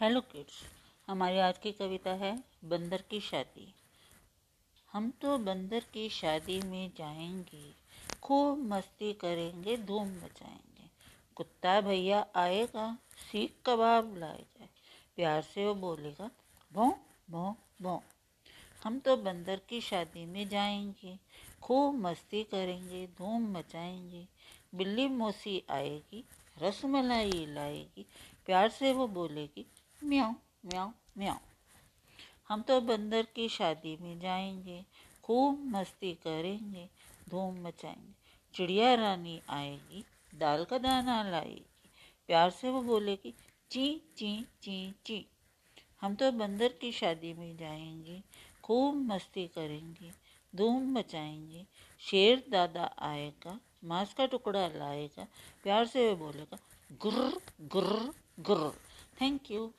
Hello kids हमारी आज की कविता है बंदर की शादी। हम तो बंदर की शादी में जाएँगे, खूब मस्ती करेंगे, धूम मचाएँगे। कुत्ता भैया आएगा, सीख कबाब लाए जाए। प्यार से वो बोलेगा, भों भों भों। हम तो बंदर की शादी में जाएँगे, खूब मस्ती करेंगे, धूम मचाएँगे। बिल्ली मौसी आएगी, रसमलाई लाएगी। प्यार से वो बोलेगी म्याओ म्याओ म्याओ हम तो बंदर की शादी में जाएँगे, खूब मस्ती करेंगे, धूम मचाएँगे। चिड़िया रानी आएगी, दाल का दाना लाएगी। प्यार से वो बोलेगी, ची ची ची ची। हम तो बंदर की शादी में जाएँगे, खूब मस्ती करेंगे, धूम मचाएँगे। शेर दादा आएगा, मांस का टुकड़ा लाएगा, प्यार से वो बोलेगा, गुर्र गुर्र गुर्र। Thank you